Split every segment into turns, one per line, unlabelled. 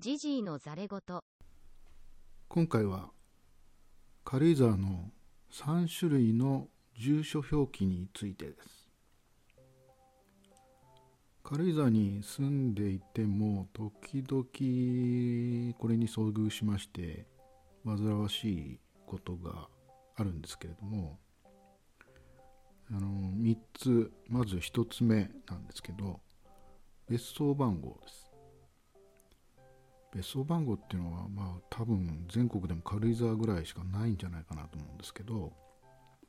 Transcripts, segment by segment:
ジジイのざれ言。
今回は軽井沢の3種類の住所表記についてです。軽井沢に住んでいても時々これに遭遇しまして煩わしいことがあるんですけれどもあの3つまず1つ目なんですけど別荘番号です。別荘番号っていうのはまあ多分全国でも軽井沢ぐらいしかないんじゃないかなと思うんですけど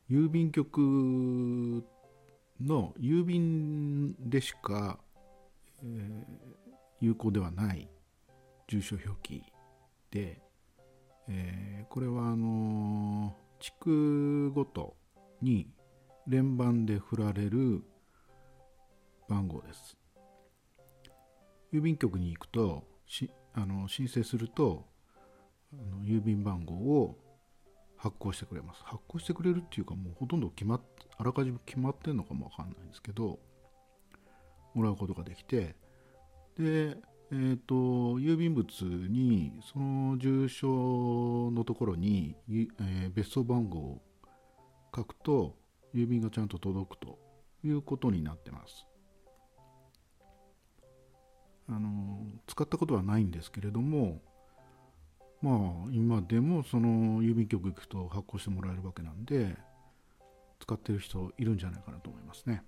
郵便局の郵便でしか、えー、有効ではない住所表記で、えー、これはあの地区ごとに連番で振られる番号です。郵便局に行くとしあの申請するとあの郵便番号を発行してくれます発行してくれるっていうかもうほとんど決まっあらかじめ決まってるのかもわかんないんですけどもらうことができてでえーと、郵便物にその住所のところに、えー、別荘番号を書くと郵便がちゃんと届くということになってます。あの使ったことはないんですけれどもまあ今でもその郵便局行くと発行してもらえるわけなんで使ってる人いるんじゃないかなと思いますね。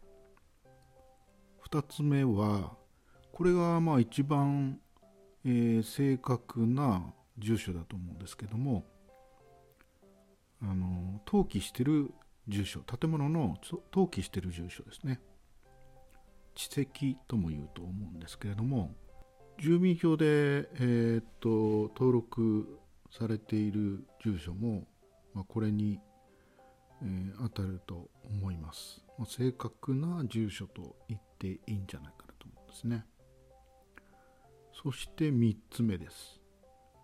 2つ目はこれがまあ一番、えー、正確な住所だと思うんですけどもあの登記してる住所建物の登記してる住所ですね。地籍とも言うと思うんですけれども住民票で、えー、っと登録されている住所も、まあ、これに、えー、当たると思います、まあ、正確な住所と言っていいんじゃないかなと思うんですね。そして3つ目です。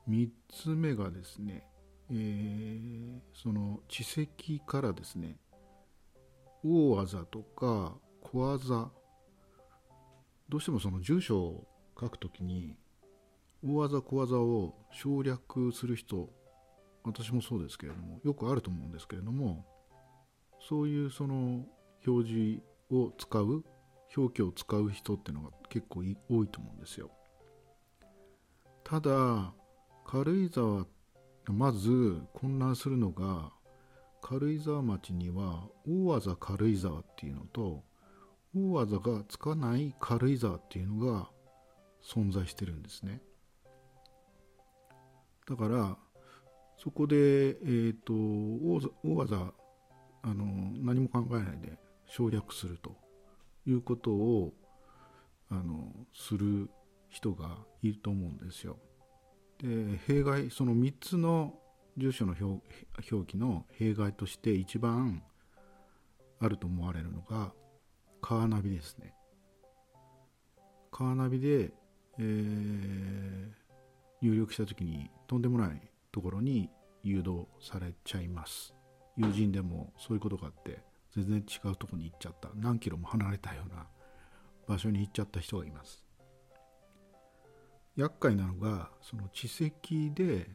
3つ目がですね、えー、その地籍からですね大技とか小技どうしてもその住所を書くときに大技小技を省略する人私もそうですけれどもよくあると思うんですけれどもそういうその表示を使う表記を使う人っていうのが結構多いと思うんですよ。ただ軽井沢まず混乱するのが軽井沢町には大技軽井沢っていうのと大技がつかない軽井沢っていうのが存在してるんですねだからそこで、えーと、大技あの何も考えないで省略するということをあのする人がいると思うんですよ。で弊害その3つの住所の表記の弊害として一番あると思われるのがカーナビですね。カーナビで、えー、入力した時にとんでもないところに誘導されちゃいます。友人でもそういうことがあって全然違うとこに行っちゃった何キロも離れたような場所に行っちゃった人がいます。厄介なのがその地籍で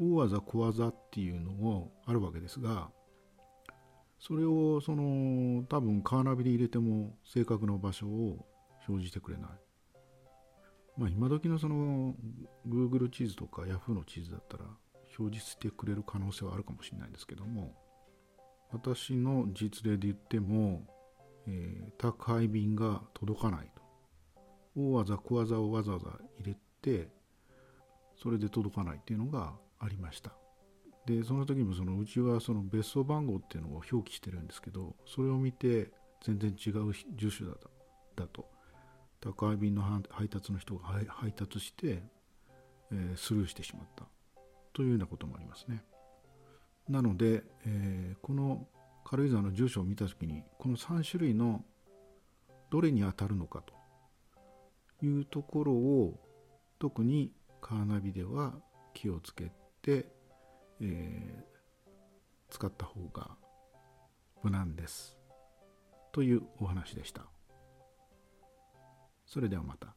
大技小技っていうのもあるわけですがそれをその多分カーナビで入れても正確な場所を表示してくれない。まあ今時のその Google 地図とか Yahoo の地図だったら表示してくれる可能性はあるかもしれないんですけども私の実例で言っても、えー、宅配便が届かないと大技小技をわざわざ入れてそれで届かないっていうのがありましたでその時もそのうちはその別荘番号っていうのを表記してるんですけどそれを見て全然違う住所だと。だと。宅配便の配達の人が配達して、えー、スルーしてしまった。というようなこともありますね。なので、えー、この軽井沢の住所を見た時にこの3種類のどれに当たるのかと。いうところを特にカーナビでは気をつけてえー、使った方が無難ですというお話でした。それではまた。